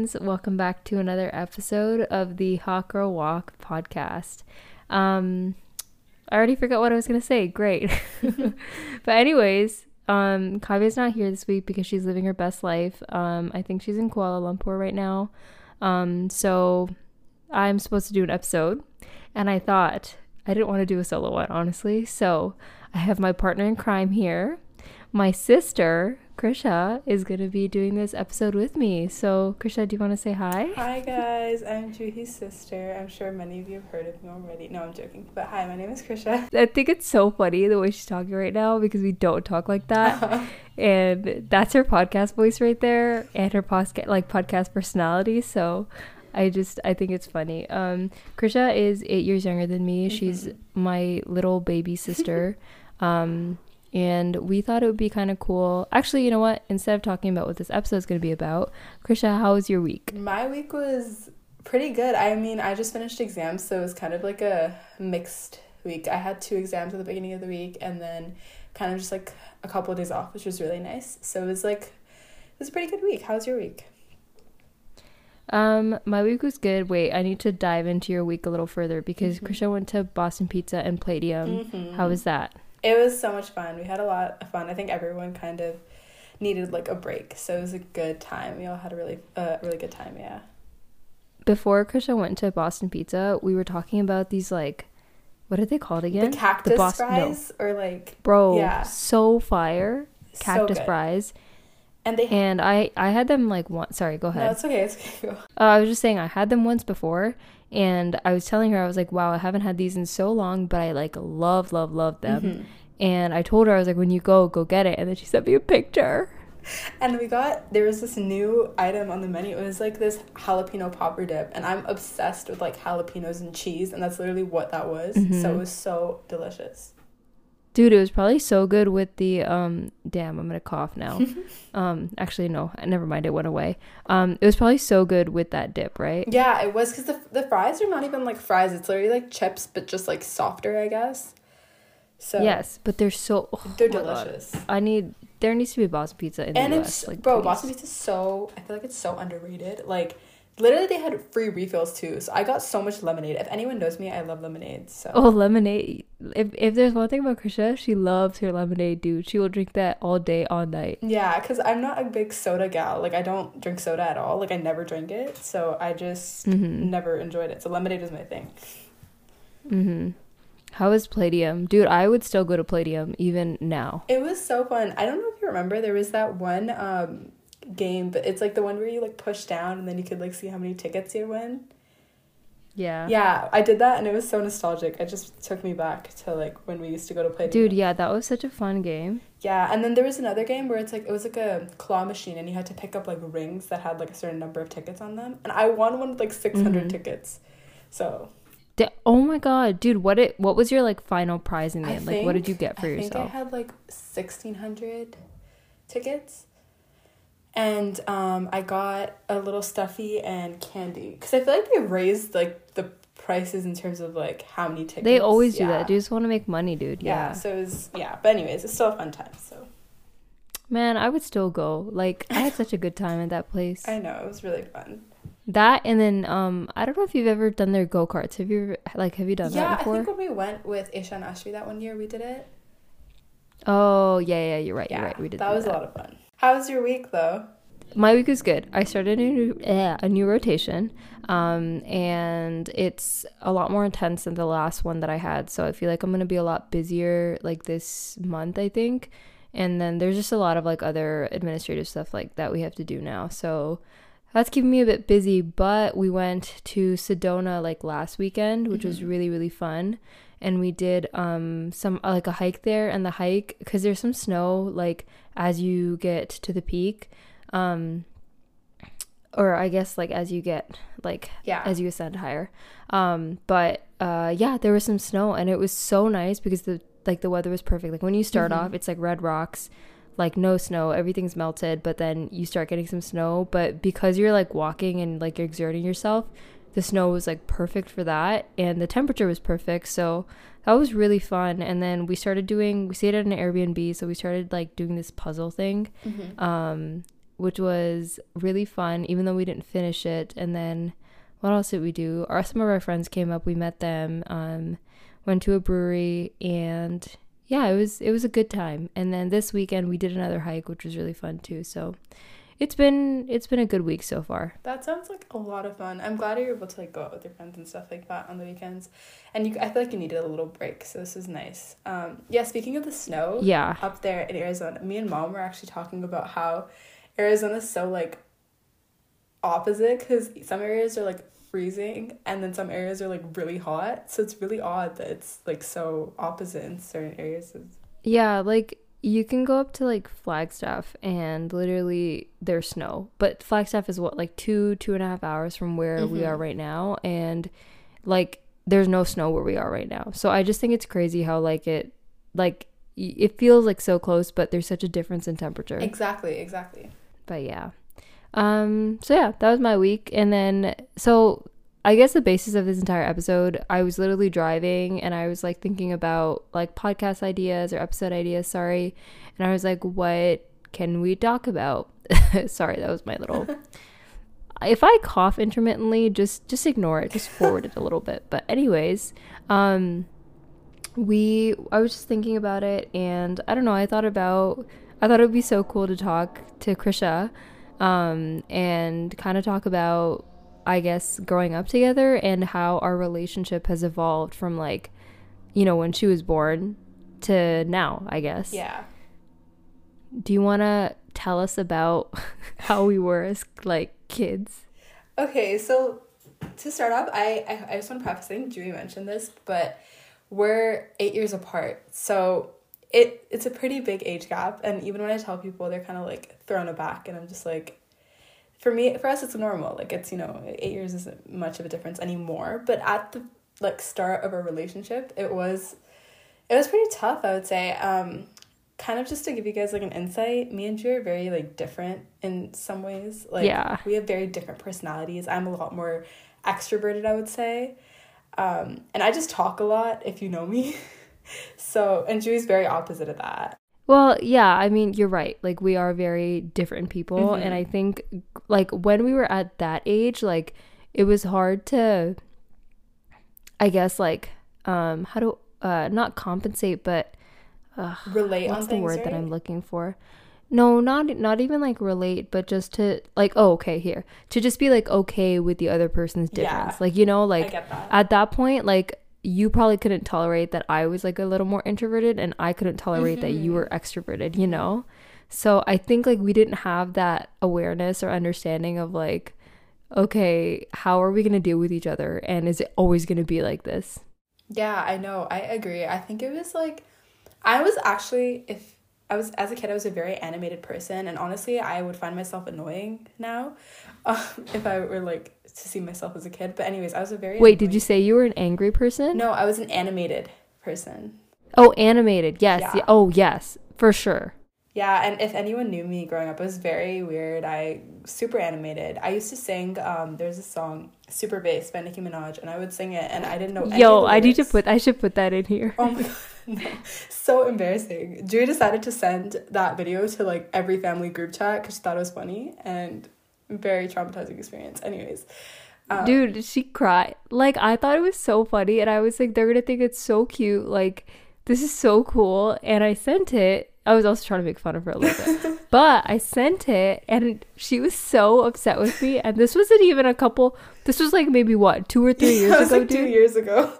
friends. Welcome back to another episode of the Hot Girl Walk podcast. Um, I already forgot what I was gonna say. Great, but anyways, um, Kavya's not here this week because she's living her best life. Um, I think she's in Kuala Lumpur right now. Um, so I'm supposed to do an episode, and I thought I didn't want to do a solo one, honestly. So I have my partner in crime here. My sister, Krisha, is going to be doing this episode with me. So, Krisha, do you want to say hi? Hi, guys. I'm Juhi's sister. I'm sure many of you have heard of me already. No, I'm joking. But hi, my name is Krisha. I think it's so funny the way she's talking right now because we don't talk like that. and that's her podcast voice right there and her podcast like podcast personality. So, I just I think it's funny. Um, Krisha is eight years younger than me. Mm-hmm. She's my little baby sister. um, and we thought it would be kind of cool. Actually, you know what? Instead of talking about what this episode is going to be about, Krisha, how was your week? My week was pretty good. I mean, I just finished exams, so it was kind of like a mixed week. I had two exams at the beginning of the week, and then kind of just like a couple of days off, which was really nice. So it was like it was a pretty good week. How was your week? Um, my week was good. Wait, I need to dive into your week a little further because mm-hmm. Krisha went to Boston Pizza and Palladium. Mm-hmm. How was that? It was so much fun. We had a lot of fun. I think everyone kind of needed like a break, so it was a good time. We all had a really, uh, really good time. Yeah. Before Krisha went to Boston Pizza, we were talking about these like, what are they called again? The cactus the Boston, fries, no. or like, bro, yeah, so fire, cactus so fries. And they and I I had them like once. Sorry, go ahead. No, it's okay. It's okay. Uh, I was just saying I had them once before, and I was telling her, I was like, wow, I haven't had these in so long, but I like love, love, love them. Mm-hmm. And I told her, I was like, when you go, go get it. And then she sent me a picture. And we got, there was this new item on the menu. It was like this jalapeno popper dip. And I'm obsessed with like jalapenos and cheese. And that's literally what that was. Mm-hmm. So it was so delicious. Dude, it was probably so good with the um damn, I'm gonna cough now. um actually no, never mind, it went away. Um it was probably so good with that dip, right? Yeah, it was because the the fries are not even like fries, it's literally like chips, but just like softer, I guess. So Yes, but they're so oh, they're delicious. God. I need there needs to be Boston pizza in and the US. Like bro, please. Boston pizza is so I feel like it's so underrated. Like Literally, they had free refills too. So I got so much lemonade. If anyone knows me, I love lemonade. So oh, lemonade. If if there's one thing about Krisha, she loves her lemonade, dude. She will drink that all day, all night. Yeah, cause I'm not a big soda gal. Like I don't drink soda at all. Like I never drink it. So I just mm-hmm. never enjoyed it. So lemonade is my thing. Mm-hmm. How is Palladium? Dude, I would still go to Palladium even now. It was so fun. I don't know if you remember, there was that one um game, but it's like the one where you like push down and then you could like see how many tickets you win. Yeah. Yeah, I did that and it was so nostalgic. It just took me back to like when we used to go to play. Dude, yeah, that was such a fun game. Yeah, and then there was another game where it's like it was like a claw machine and you had to pick up like rings that had like a certain number of tickets on them. And I won one with like 600 mm-hmm. tickets. So oh my god, dude, what it what was your like final prize in the end? Like what did you get for I yourself? I think I had like 1600 tickets and um, I got a little stuffy and candy because I feel like they raised like the prices in terms of like how many tickets. They always yeah. do that. They just want to make money, dude. Yeah. yeah. So it was yeah, but anyways, it's still a fun time. So. Man, I would still go. Like I had such a good time at that place. I know it was really fun. That and then um I don't know if you've ever done their go karts. Have you ever, like have you done yeah, that before? Yeah, I think when we went with Isha and Ashby that one year, we did it. Oh yeah, yeah, you're right. Yeah, you're right. We did that. was that. a lot of fun. How was your week though? My week was good. I started a new, eh, a new rotation, um, and it's a lot more intense than the last one that I had. So I feel like I'm gonna be a lot busier like this month. I think, and then there's just a lot of like other administrative stuff like that we have to do now. So that's keeping me a bit busy. But we went to Sedona like last weekend, which mm-hmm. was really really fun and we did um some like a hike there and the hike because there's some snow like as you get to the peak um or I guess like as you get like yeah. as you ascend higher. Um but uh yeah there was some snow and it was so nice because the like the weather was perfect. Like when you start mm-hmm. off it's like red rocks like no snow everything's melted but then you start getting some snow. But because you're like walking and like exerting yourself the snow was like perfect for that and the temperature was perfect so that was really fun and then we started doing we stayed at an airbnb so we started like doing this puzzle thing mm-hmm. um which was really fun, even though we didn't finish it. And then what else did we do? Our some of our friends came up. We met them. Um, went to a brewery, and yeah, it was it was a good time. And then this weekend we did another hike, which was really fun too. So it's been it's been a good week so far. That sounds like a lot of fun. I'm glad you're able to like go out with your friends and stuff like that on the weekends, and you I feel like you needed a little break, so this is nice. Um, yeah. Speaking of the snow, Yeah. up there in Arizona, me and mom were actually talking about how Arizona's so like opposite because some areas are like freezing and then some areas are like really hot. So it's really odd that it's like so opposite in certain areas. Yeah, like you can go up to like Flagstaff and literally there's snow. But Flagstaff is what, like two, two and a half hours from where we Mhm. are right now. And like there's no snow where we are right now. So I just think it's crazy how like it, like, y- it feels like so close, but there's such a difference in temperature. Exactly, exactly. but yeah um so yeah that was my week and then so i guess the basis of this entire episode i was literally driving and i was like thinking about like podcast ideas or episode ideas sorry. And i was like what can we talk about? Sorry that was my little if i cough intermittently just just ignore it just forward it a little bit. But anyways um we i was just thinking about it and i don't know i thought about i thought it would be so cool to talk to krisha um, and kind of talk about i guess growing up together and how our relationship has evolved from like you know when she was born to now i guess Yeah. do you want to tell us about how we were as like kids Okay, so to start off, I, I, I just want to preface, I think Juhi mentioned this, but we're eight years apart. So it it's a pretty big age gap. And even when I tell people, they're kind of like thrown aback. And I'm just like, for me, for us, it's normal. Like it's, you know, eight years isn't much of a difference anymore. But at the like start of our relationship, it was, it was pretty tough, I would say. Um, kind of just to give you guys like an insight, me and Drew are very like different in some ways. Like Yeah. we have very different personalities. I'm a lot more extroverted, I would say. Um, and I just talk a lot if you know me. so and Drew's very opposite of that. Well, yeah, I mean, you're right. Like we are very different people Mhm. and I think like when we were at that age, like it was hard to I guess like um how to uh not compensate but uh, Relate what's on the things, word that? I'm looking for? No, not not even like relate, but just to like oh, okay, here. To just be like okay with the other person's Yeah. difference. Like, you know, I like get that. at that point like you probably couldn't tolerate that I was like a little more introverted and I couldn't tolerate that you Mhm. were extroverted, you know? So I think like we didn't have that awareness or understanding of like okay, how are we going to deal with each other and is it always going to be like this? Yeah, I know. I agree. I think it was like I was actually if I was as a kid I was a very animated person and honestly I would find myself annoying now um, if I were like to see myself as a kid. But anyways, I was a very Wait, did you say you were an angry person? No, I was an animated person. Oh, animated. Yes. Yeah. Oh, yes. For sure. Yeah, and if anyone knew me growing up, it was very weird. I super animated. I used to sing. Um, there's a song "Super Bass" by Nicki Minaj, and I would sing it, and I didn't know. Yo, I need to put I should put that in here. Oh my god, no. so embarrassing. Juhi decided to send that video to like every family group chat because she thought it was funny and very traumatizing experience. Anyways, um, Dude, she cried. Like I thought it was so funny and I was like they're going to think it's so cute. Like this is so cool and I sent it. I was also trying to make fun of her a little bit. but I sent it and she was so upset with me and this wasn't even a couple this was like maybe what, 2 or 3 years was ago, like dude. two years ago.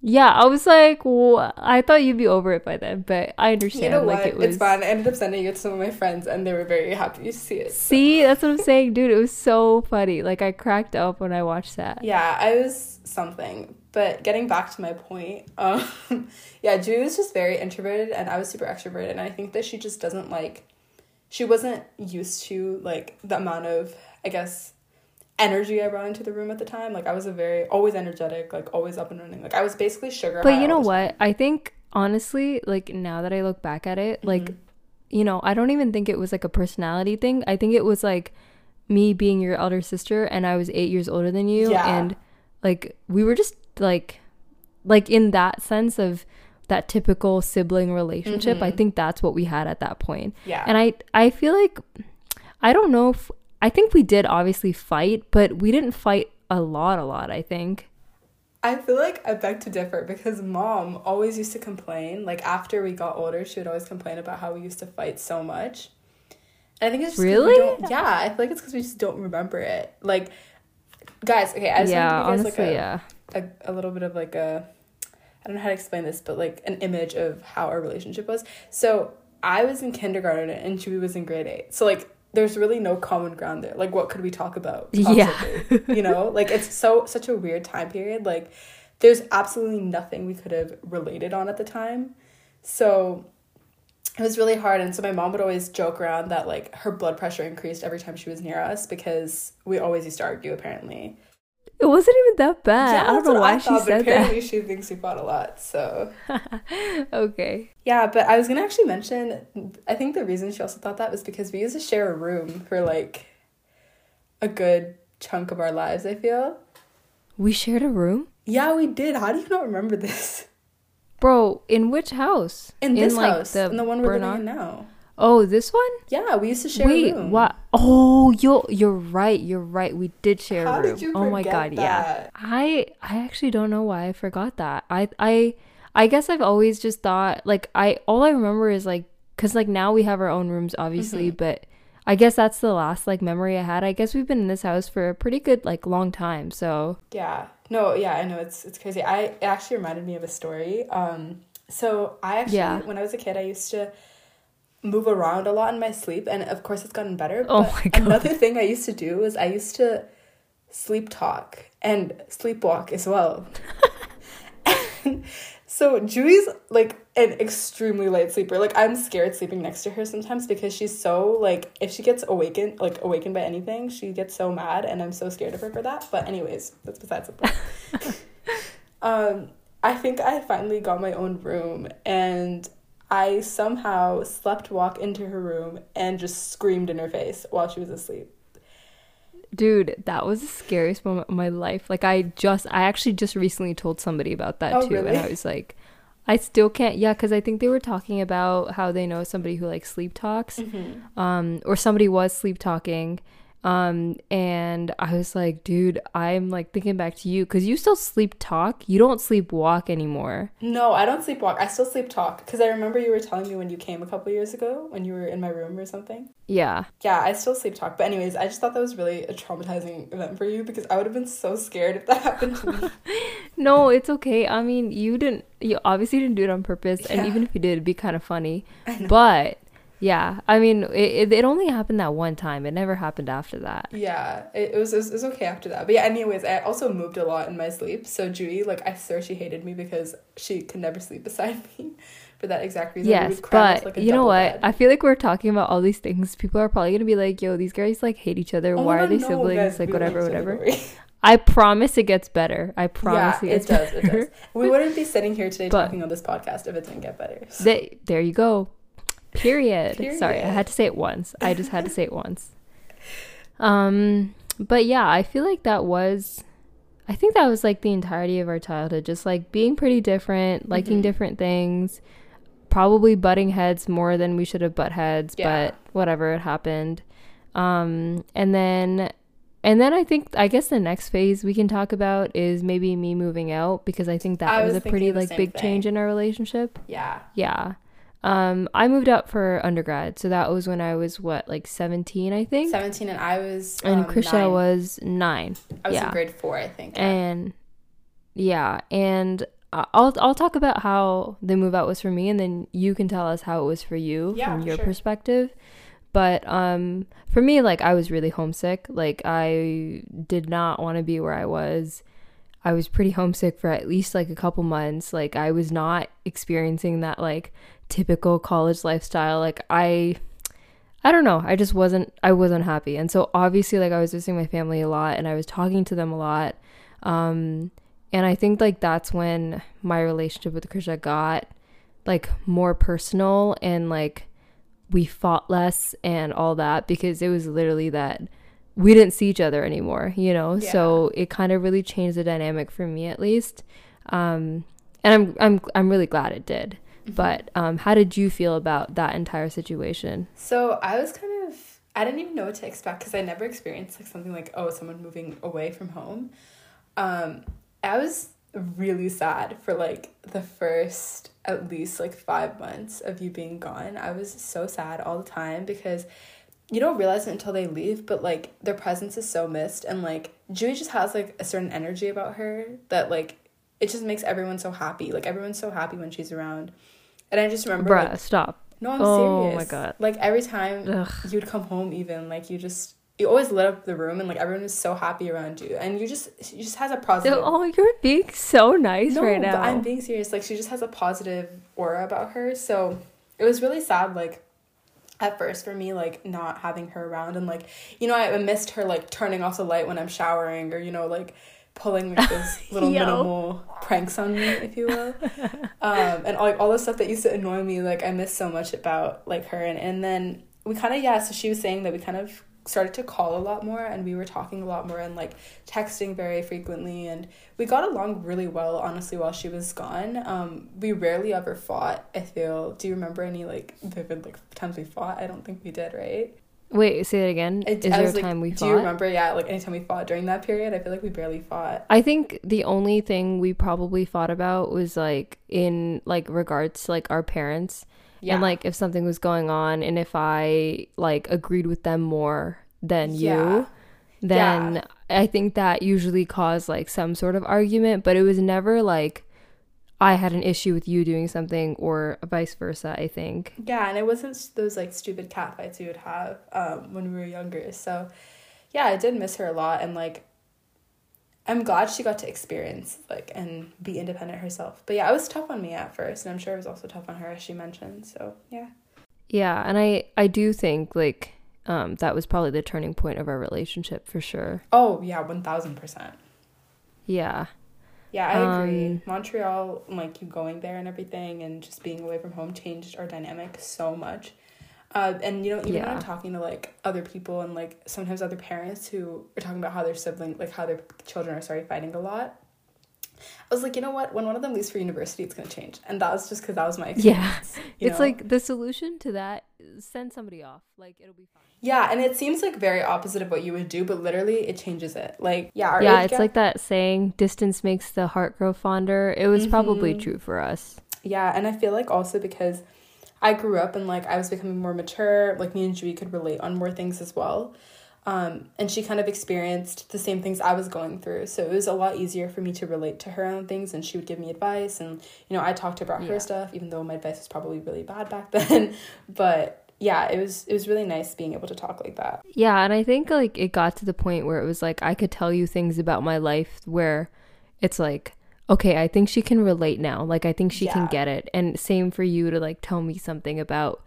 Yeah, I was like, well, I thought you'd be over it by then, but I understand. You know like what? it was. It's fine. I ended up sending it to some of my friends, and they were very happy to see it. See, that's what I'm saying, dude. It was so funny. Like I cracked up when I watched that. Yeah, I was something. But getting back to my point, um, yeah, Juhi was just very introverted and I was super extroverted. And I think that she just doesn't like, she wasn't used to like the amount of, I guess, energy I brought into the room at the time. Like I was a very, always energetic, like always up and running. Like I was basically sugar. But you know what? I think honestly, like now that I look back at it, like Mhm. you know, I don't even think it was like a personality thing. I think it was like me being your elder sister and I was 8 years older than you Yeah. and like we were just like like in that sense of that typical sibling relationship. I Mhm. think that's what we had at that point. Yeah. And I I feel like I don't know if I think we did obviously fight, but we didn't fight a lot, a lot, I think. I feel like I beg to differ because mom always used to complain. Like after we got older, she would always complain about how we used to fight so much. And I think it's just Really? don't- yeah, I feel like it's because we just don't remember it. Like, guys, okay, I just yeah, want to give you honestly, like a, yeah. a, a little bit of like a I don't know how to explain this, but like an image of how our relationship was. So I was in kindergarten and Juhi was in grade eight. So like there's really no common ground there. Like what could we talk about? Yeah. you know? Like it's so such a weird time period. Like there's absolutely nothing we could have related on at the time. So it was really hard and so my mom would always joke around that like her blood pressure increased every time she was near us because we always used to argue apparently. It wasn't even that bad. I don't know why she thought, but said that. apparently she thinks we fought a lot. So okay. yeah, but I was gonna actually mention. I think the reason she also thought that was because we used to share a room for like a good chunk of our lives. I feel. We shared a room? Yeah, we did. How do you not remember this? Bro, in which house? In this like, house, in the one we're living in now. Oh, this one? Yeah, we used to share Wait, a room. what? Oh, you you're right. You're right. We did share How a room. did you oh my god, yeah. that? I I actually don't know why I forgot that. I I I guess I've always just thought like I all I remember is like cuz like now we have our own rooms obviously, Mm-hmm. but I guess that's the last like memory I had. I guess we've been in this house for a pretty good like long time. So, Yeah. No, yeah, I know it's it's crazy. I it actually reminded me of a story. Um so I actually Yeah. when I was a kid I used to move around a lot in my sleep and of course it's gotten better. Oh my God. Another thing I used to do is I used to sleep talk and sleepwalk as well. So Julie's like an extremely light sleeper. Like I'm scared sleeping next to her sometimes because she's so like if she gets awakened like awakened by anything, she gets so mad and I'm so scared of her for that. But anyways, that's besides the point. um I think I finally got my own room and I somehow slept walk into her room and just screamed in her face while she was asleep. dude, that was the scariest moment of my life. Like I just I actually just recently told somebody about that Oh, too and? I was like I still can't yeah cuz I think they were talking about how they know somebody who like sleep talks. Um or somebody was sleep talking. Um and I was like, dude, I'm like thinking back to you cuz you still sleep talk. You don't sleep walk anymore. No, I don't sleep walk. I still sleep talk because I remember you were telling me when you came a couple years ago when you were in my room or something. Yeah. Yeah, I still sleep talk. But anyways, I just thought that was really a traumatizing event for you because I would have been so scared if that happened to me. No, it's okay. I mean, you didn't you obviously didn't do it on purpose and even if you did, it'd be kind of funny. But yeah, I mean, it, it, it only happened that one time. It never happened after that. Yeah, it, it was it was it was okay after that. But yeah, anyways, I also moved a lot in my sleep. So Judy, like, I swear she hated me because she could never sleep beside me for that exact reason. Yes, but like, you know what? bed. I feel like we're talking about all these things. People are probably gonna be like, "Yo, these guys like hate each other. Oh Why are they no, siblings? guys, like whatever, love each other, whatever." I promise it gets better. I promise yeah, it it does. It better. does. We wouldn't be sitting here today But- talking on this podcast if it didn't get better. So- They, there you go. Period. Sorry, I had to say it once. I just had to say it once. Um, but yeah, I feel like that was I think that was like the entirety of our childhood, just like being pretty different, liking Mhm. different things, probably butting heads more than we should have butt heads, Yeah. but whatever, it happened. Um, and then and then I think I guess the next phase we can talk about is maybe me moving out because I think that I was, was a pretty like big change in our relationship. yeah. Yeah. Um, I moved out for undergrad, so that was when I was what, like seventeen, I think, 17 and I was and um, Krisha nine. was nine, I was yeah. in grade 4, I think. and yeah, and I'll I'll talk about how the move out was for me, and then you can tell us how it was for you Yeah, from your sure. perspective. But um, for me, like I was really homesick. Like I did not want to be where I was. I was pretty homesick for at least like a couple months. Like I was not experiencing that like typical college lifestyle. Like I I don't know. I just wasn't I wasn't happy. And so obviously like I was visiting my family a lot and I was talking to them a lot. Um and I think like that's when my relationship with Krisha got like more personal and like we fought less and all that because it was literally that we didn't see each other anymore, you know? Yeah. So it kind of really changed the dynamic for me at least. Um and I'm I'm I'm really glad it did. But um how did you feel about that entire situation? So I was kind of I didn't even know what to expect because I never experienced like something like oh someone moving away from home. Um, I was really sad for like the first at least like five months of you being gone. I was so sad all the time because you don't realize it until they leave, but like their presence is so missed and like Juhi just has like a certain energy about her that like it just makes everyone so happy. Like everyone's so happy when she's around. And I just remember Bruh, like, stop. No, I'm Oh serious. Oh my God. Like every time Ugh. you'd come home even, like you just you always lit up the room and like everyone was so happy around you. And you just she just has a positive Oh, you're being so nice no, right now. I'm being serious. Like she just has a positive aura about her. So it was really sad, like at first for me, like not having her around and like you know I missed her like turning off the light when I'm showering or you know like pulling like those little minimal pranks on me, if you will. um, and like all the stuff that used to annoy me, like I miss so much about like her. And and then we kind of yeah. So she was saying that we kind of started to call a lot more and we were talking a lot more and like texting very frequently. And we got along really well honestly while she was gone. Um we rarely ever fought i feel. Do you remember any like vivid like times we fought? I don't think we did right Wait, say that again. I, Is I there a was like, time we do fought? you remember yeah like anytime we fought during that period i feel like we barely fought I think the only thing we probably fought about was like in like regards to like our parents yeah and like if something was going on and if I like agreed with them more than Yeah. you, then Yeah. I think that usually caused like some sort of argument, but it was never like I had an issue with you doing something or vice versa, I think. Yeah, and it wasn't those like stupid cat fights we would have um, when we were younger. So, yeah, I did miss her a lot, and like, I'm glad she got to experience like and be independent herself. But yeah, it was tough on me at first, and I'm sure it was also tough on her as she mentioned. So yeah, Yeah, and I I do think like um that was probably the turning point of our relationship for sure. oh yeah, one thousand percent. Yeah. Yeah, I agree. Um, Montreal, like you going there and everything, and just being away from home changed our dynamic so much. Uh, and you know, even when I'm talking to like other people and like sometimes other parents who are talking about how their sibling, like how their children are sorry fighting a lot, I was like, you know what? When one of them leaves for university, it's gonna change, and that was just because that was my Yeah. experience. It's know? like the solution to that send somebody off. Like it'll be fine. yeah, and it seems like very opposite of what you would do, but literally it changes it. Like yeah, yeah, it's gap- like that saying distance makes the heart grow fonder. It was probably Mhm. true for us. Yeah, and I feel like also because I grew up and like I was becoming more mature, like me and Juhi could relate on more things as well. Um, and she kind of experienced the same things I was going through. So it was a lot easier for me to relate to her on things and she would give me advice and you know, I talked about Yeah. her stuff even though my advice was probably really bad back then. but yeah, it was it was really nice being able to talk like that. Yeah, and I think like it got to the point where it was like I could tell you things about my life where it's like okay, I think she can relate now. Like I think she can get it. And same for you to like tell me something about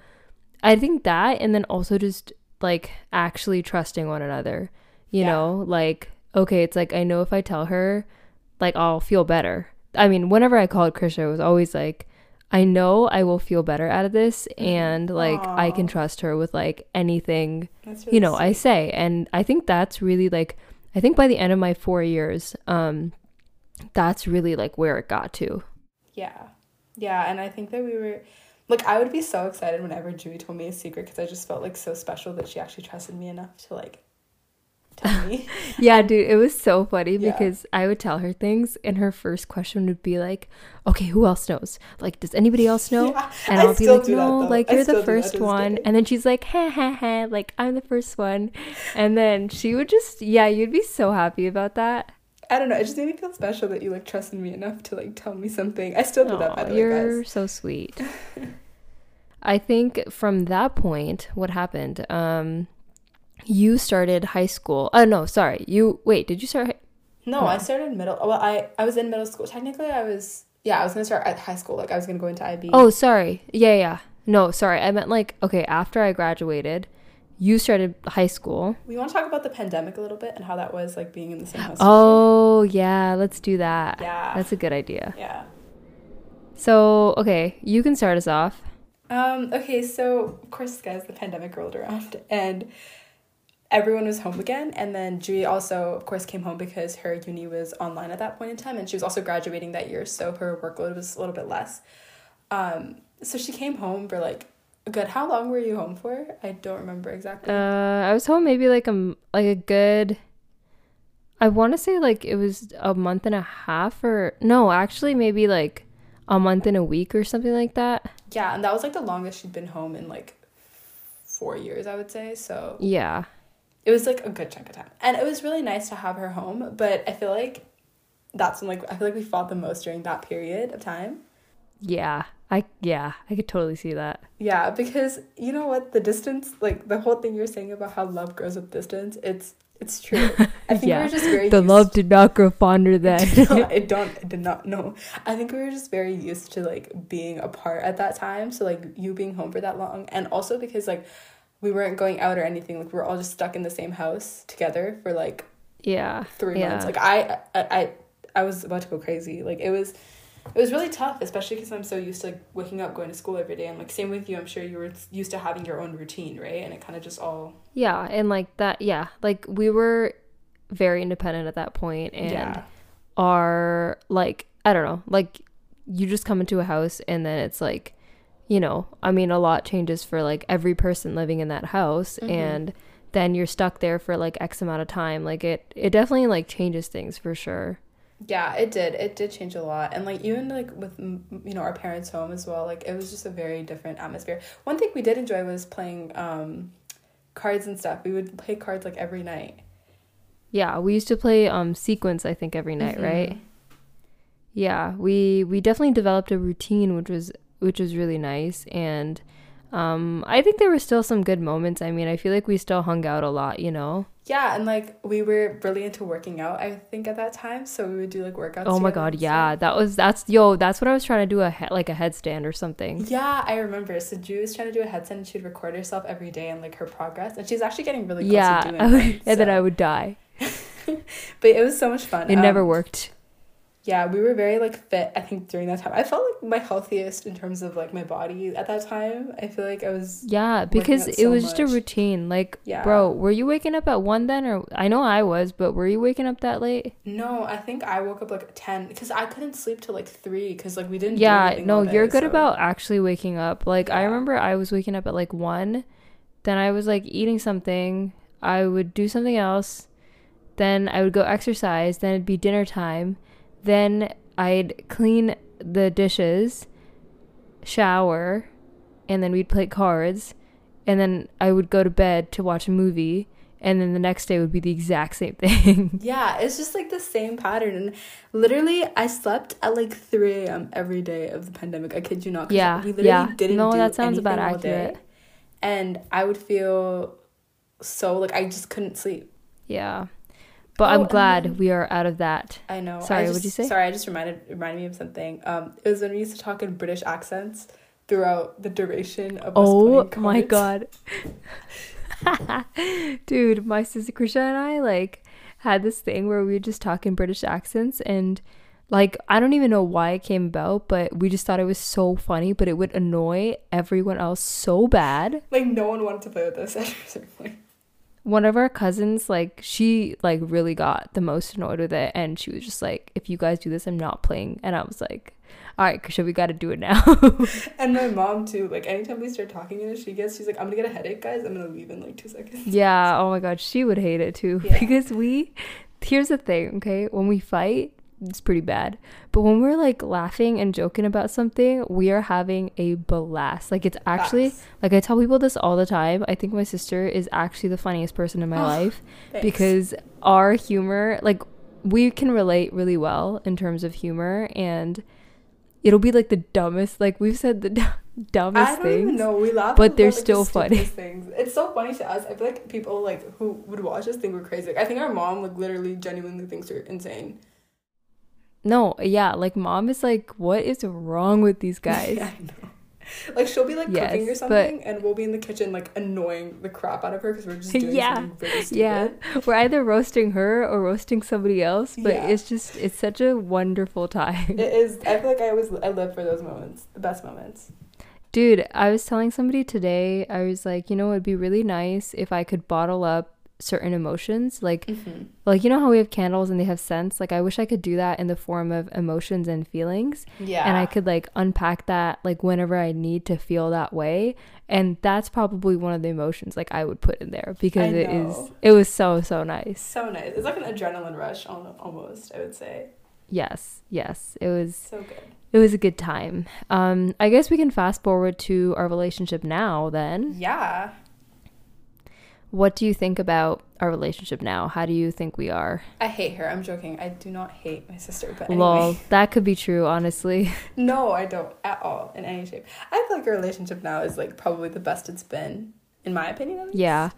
I think that and then also just like actually trusting one another. You Yeah. know, like okay, it's like I know if I tell her like I'll feel better. I mean, whenever I called Krisha, it was always like I know I will feel better out of this and like I can Mm-hmm. Trust her with like anything That's you know i say and i think that's really like i think by the end of my four years um that's really like where it got to Yeah. Yeah, and I think that we were like I would be so excited whenever Juhi told me a secret because I just felt like so special that she actually trusted me enough to like tell me. yeah dude it was so funny Yeah. because i would tell her things and her first question would be like okay who else knows like does anybody else know Yeah, and i'll be like do that, no like you're the first one day. and then she's like ha ha ha like i'm the first one and then she would just yeah you'd be so happy about that I don't know. It just made me feel special that you like trusted me enough to like tell me something. I still do that by the way, you're guys. so sweet. I think from that point, what happened? Um, you started high school. Oh no, sorry. You wait. Did you start? Hi- No, I started middle. Well, I I was in middle school. Technically, I was yeah. I was gonna start at high school. Like I was gonna go into IB. oh, sorry. Yeah, yeah. No, sorry. I meant like okay. After I graduated, you started high school. we want to talk about the pandemic a little bit and how that was like being in the same house. Oh yeah, let's do that. Yeah. that's a good idea. yeah. So okay, you can start us off. Um, okay, so of course, guys, the pandemic rolled around and everyone was home again. And then Juhi also, of course, came home because her uni was online at that point in time, and she was also graduating that year, so her workload was a little bit less. Um, so she came home for like Good. How long were you home for? I don't remember exactly. Uh, I was home maybe like a like a good. I want to say like it was a month and a half, or no, actually maybe like a month and a week or something like that. Yeah, and that was like the longest she'd been home in like four years, I would say. So Yeah, it was like a good chunk of time, and it was really nice to have her home. But I feel like that's when like I feel like we fought the most during that period of time. yeah, I yeah, I could totally see that. Yeah, because you know what, the distance, like the whole thing you're saying about how love grows with distance, it's it's true. I think we Yeah, were just very The love did not grow fonder then. no, I don't I did not know. I think we were just very used to like being apart at that time. So like you being home for that long and also because like we weren't going out or anything, like we are all just stuck in the same house together for like yeah, three yeah. months. Like I, I I I was about to go crazy. Like it was it was really tough, especially because I'm so used to like waking up, going to school every day, and like same with you. I'm sure you were used to having your own routine, right? And it kind of just all Yeah, and like that, yeah, like we were very independent at that point, and yeah, are like I don't know, like you just come into a house and then it's like, you know, I mean, a lot changes for like every person living in that house, Mhm. and then you're stuck there for like X amount of time. Like it, it definitely like changes things for sure. Yeah. It did. It did change a lot, and like even like with you know our parents' home as well. Like it was just a very different atmosphere. One thing we did enjoy was playing um cards and stuff. We would play cards like every night. Yeah, we used to play um sequence I think every night, Mhm. right? Yeah, we we definitely developed a routine which was which was really nice and um I think there were still some good moments. I mean, I feel like we still hung out a lot, you know. Yeah, and like we were really into working out. I think at that time, so we would do like workouts. Oh my god, yeah. That was that's yo, that's what I was trying to do a he- like a headstand or something. Yeah, I remember. So Drew was trying to do a headstand and she'd record herself every day and like her progress. And she's actually getting really close yeah. to doing it. and then I would die. But it was so much fun. It never Um, worked. Yeah, we were very like fit, I think, during that time. I felt like my healthiest in terms of like my body at that time. I feel like I was Yeah, because it so was just a routine. Like, Yeah. bro, were you waking up at 1 then or I know I was, but were you waking up that late? no, I think I woke up like ten because I couldn't sleep till like three because like we didn't. Yeah, anything no, day, you're good so- about actually waking up. Like I remember I was waking up at like 1, then I was like eating something, I would do something else, then I would go exercise, then it'd be dinner time, then I'd clean the dishes, shower, and then we'd play cards, and then I would go to bed to watch a movie, and then the next day would be the exact same thing. Yeah, it's just like the same pattern. And literally, I slept at like 3 a.m. every day of the pandemic. I kid you not. Yeah, we literally yeah. didn't No, do that sounds about day. accurate. And I would feel so like I just couldn't sleep. yeah. But Oh, I'm glad then- we are out of that. I know. Sorry, what did you say? Sorry, I just reminded reminded me of something. Um, it was when we used to talk in British accents throughout the duration of Oh my god. Dude, my sister Krisha and I like had this thing where we would just talk in British accents and like I don't even know why it came about, but we just thought it was so funny, but it would annoy everyone else so bad. Like no one wanted to play with us at a certain point. One of our cousins, like she like really got the most annoyed with it and she was just like, If you guys do this, I'm not playing and I was like, Alright, Krisha, we gotta do it now. And my mom too. Like anytime we start talking and she gets, she's like, "I'm gonna get a headache, guys. I'm gonna leave in like two seconds." Yeah, oh my god, she would hate it too. Yeah. Because we here's the thing, okay? When we fight, it's pretty bad. But when we're like laughing and joking about something, we are having a blast. Like it's actually like I tell people this all the time. I think my sister is actually the funniest person in my Oh, life Thanks. because our humor, like we can relate really well in terms of humor and it'll be like the dumbest like we've said the d- dumbest I don't things. even know. We laugh, but about, they're like, the still funny. stupidest Things. It's so funny to us. I feel like people like who would watch us think we're crazy. Like, I think our mom like literally genuinely thinks we're insane. No, yeah, like mom is like, what is wrong with these guys? Yeah, I know. Like she'll be like Yes, cooking or but- something, and we'll be in the kitchen like annoying the crap out of her because we're just doing Yeah, something really stupid. Yeah, we're either roasting her or roasting somebody else, but Yeah. it's just it's such a wonderful time. It is. I feel like I always I live for those moments, the best moments. Dude, I was telling somebody today, I was like, you know, it'd be really nice if I could bottle up certain emotions. Like Mhm. like you know how we have candles and they have scents? Like I wish I could do that in the form of emotions and feelings Yeah. and I could like unpack that like whenever I need to feel that way. And that's probably one of the emotions like I would put in there because it is it was so so nice. So nice. It's like an adrenaline rush almost, I would say. Yes, yes. It was So good. it was a good time. Um I guess we can fast forward to our relationship now then. Yeah. What do you think about our relationship now? How do you think we are? I hate her. I'm joking. I do not hate my sister, but anyway. Lol, that could be true, honestly. No, I don't at all in any shape. I feel like our relationship now is like probably the best it's been, in my opinion. Yeah.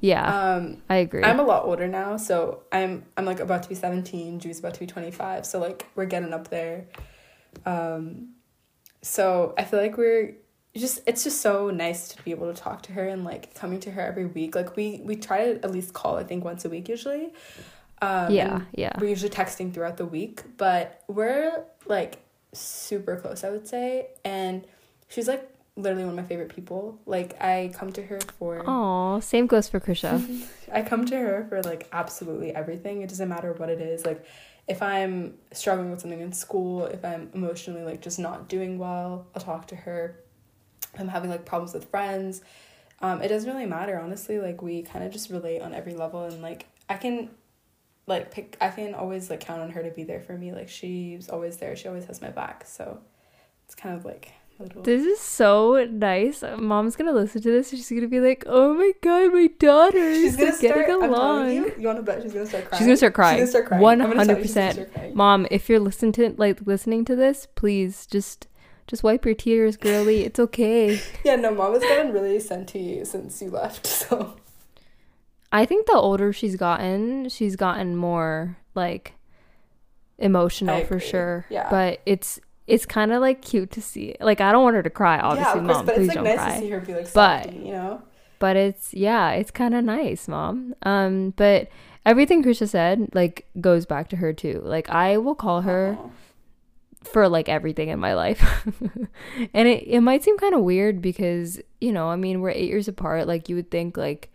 Yeah, Um, I agree. I'm a lot older now, so I'm I'm like about to be 17. Drew's about to be 25, so like we're getting up there. Um, so I feel like we're just it's just so nice to be able to talk to her and like coming to her every week. Like we we try to at least call I think once a week usually. Um, yeah, yeah. we're usually texting throughout the week, but we're like super close, I would say. And she's like literally one of my favorite people. Like I come to her for Oh, same goes for Krisha. I come to her for like absolutely everything. It doesn't matter what it is. Like if I'm struggling with something in school, if I'm emotionally like just not doing well, I'll talk to her. I'm having like problems with friends. Um, it doesn't really matter, honestly. Like we kind of just relate on every level and like I can like pick I can always like count on her to be there for me. Like she's always there. She always has my back. So it's kind of like little This is so nice. Mom's gonna listen to this. and She's gonna be like, "Oh my god, my daughter She's is gonna getting start. Along." you, you want to bet she's gonna start crying. She's gonna start crying. She's gonna start crying. One I'm gonna tell hundred you she's gonna percent. Mom, if you're listening to like listening to this, please just just wipe your tears, girly. It's okay. Yeah, no, mom has gotten really senti since you left. So I think the older she's gotten, she's gotten more like emotional for sure. Yeah. But it's it's kind of like cute to see. Like I don't want her to cry, obviously, yeah, of course, mom. but please it's like don't nice cry. to see her be like But- softy, you know. but it's yeah it's kind of nice mom um but everything krisha said like goes back to her too like i will call her. For like everything in my life and it, it might seem kind of weird because you know i mean we're eight years apart like you would think like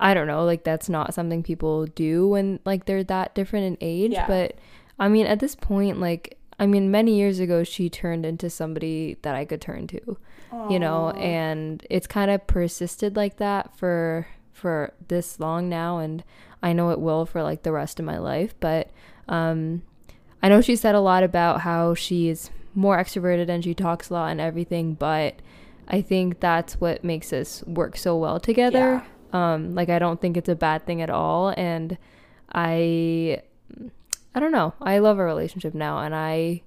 i don't know like that's not something people do when like they're that different in age Yeah. but i mean at this point like i mean many years ago she turned into somebody that i could turn to you know and it's kind of persisted like that for for this long now and i know it will for like the rest of my life but um i know she said a lot about how she's more extroverted and she talks a lot and everything but i think that's what makes us work so well together. Um like i don't think it's a bad thing at all and i i don't know. I love our relationship now and i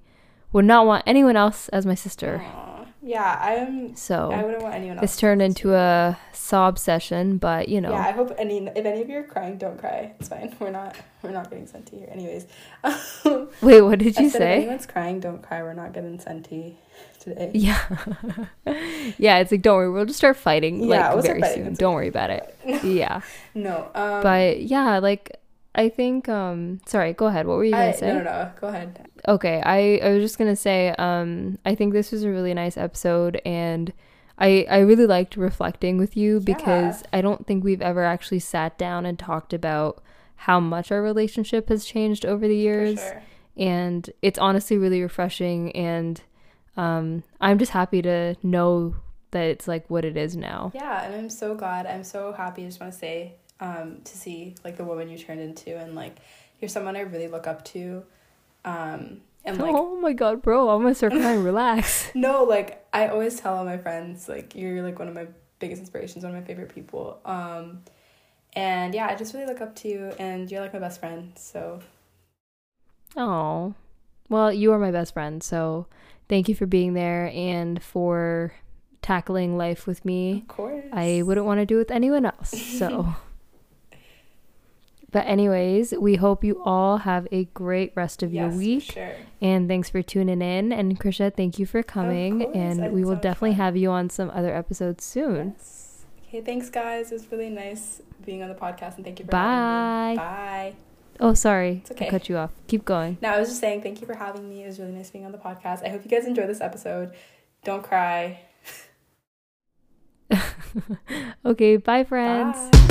would not want anyone else as my sister. Aw. Yeah, I'm. so I wouldn't want anyone else. it's turned into a sob session, but you know, Yeah, I hope any if any of you are crying, don't cry. It's fine. We're not we're not getting senti here. Anyways. wait, what did you said if say? anyone's crying, don't cry. We're not getting senti today. Yeah, yeah. It's like don't worry, we'll just start fighting Yeah, like we'll very soon. Don't worry about it. yeah, No. Um but yeah, like I think. um Sorry, go ahead. What were you gonna I, say? no, no, no. Go ahead. Okay, I I was just gonna say. Um, I think this was a really nice episode, and I I really liked reflecting with you because I don't think we've ever actually sat down and talked about how much our relationship has changed over the years. sure. and it's honestly really refreshing and um i'm just happy to know that it's like what it is now Yeah, and I'm so glad. I'm so happy. I just want to say, um, to see like the woman you turned into, and like you're someone I really look up to, um, and like oh my god bro i'm gonna start crying. Relax. No, like I always tell all my friends, like you're like one of my biggest inspirations, one of my favorite people, um, and yeah, I just really look up to you, and you're like my best friend. So. Oh well you are my best friend so thank you for being there and for tackling life with me. Of course, i wouldn't want to do it with anyone else so but anyways we hope you all have a great rest of yes, your for week Sure. And thanks for tuning in. And Krisha, thank you for coming. and we will much definitely fun. have you on some other episodes soon. Yes. Okay, thanks guys. It was really nice being on the podcast, and thank you for Bye. Bye. Oh, sorry. It's okay. I cut you off. Keep going. No, I was just saying thank you for having me. It was really nice being on the podcast. I hope you guys enjoyed this episode. Don't cry. okay, bye, friends. Bye.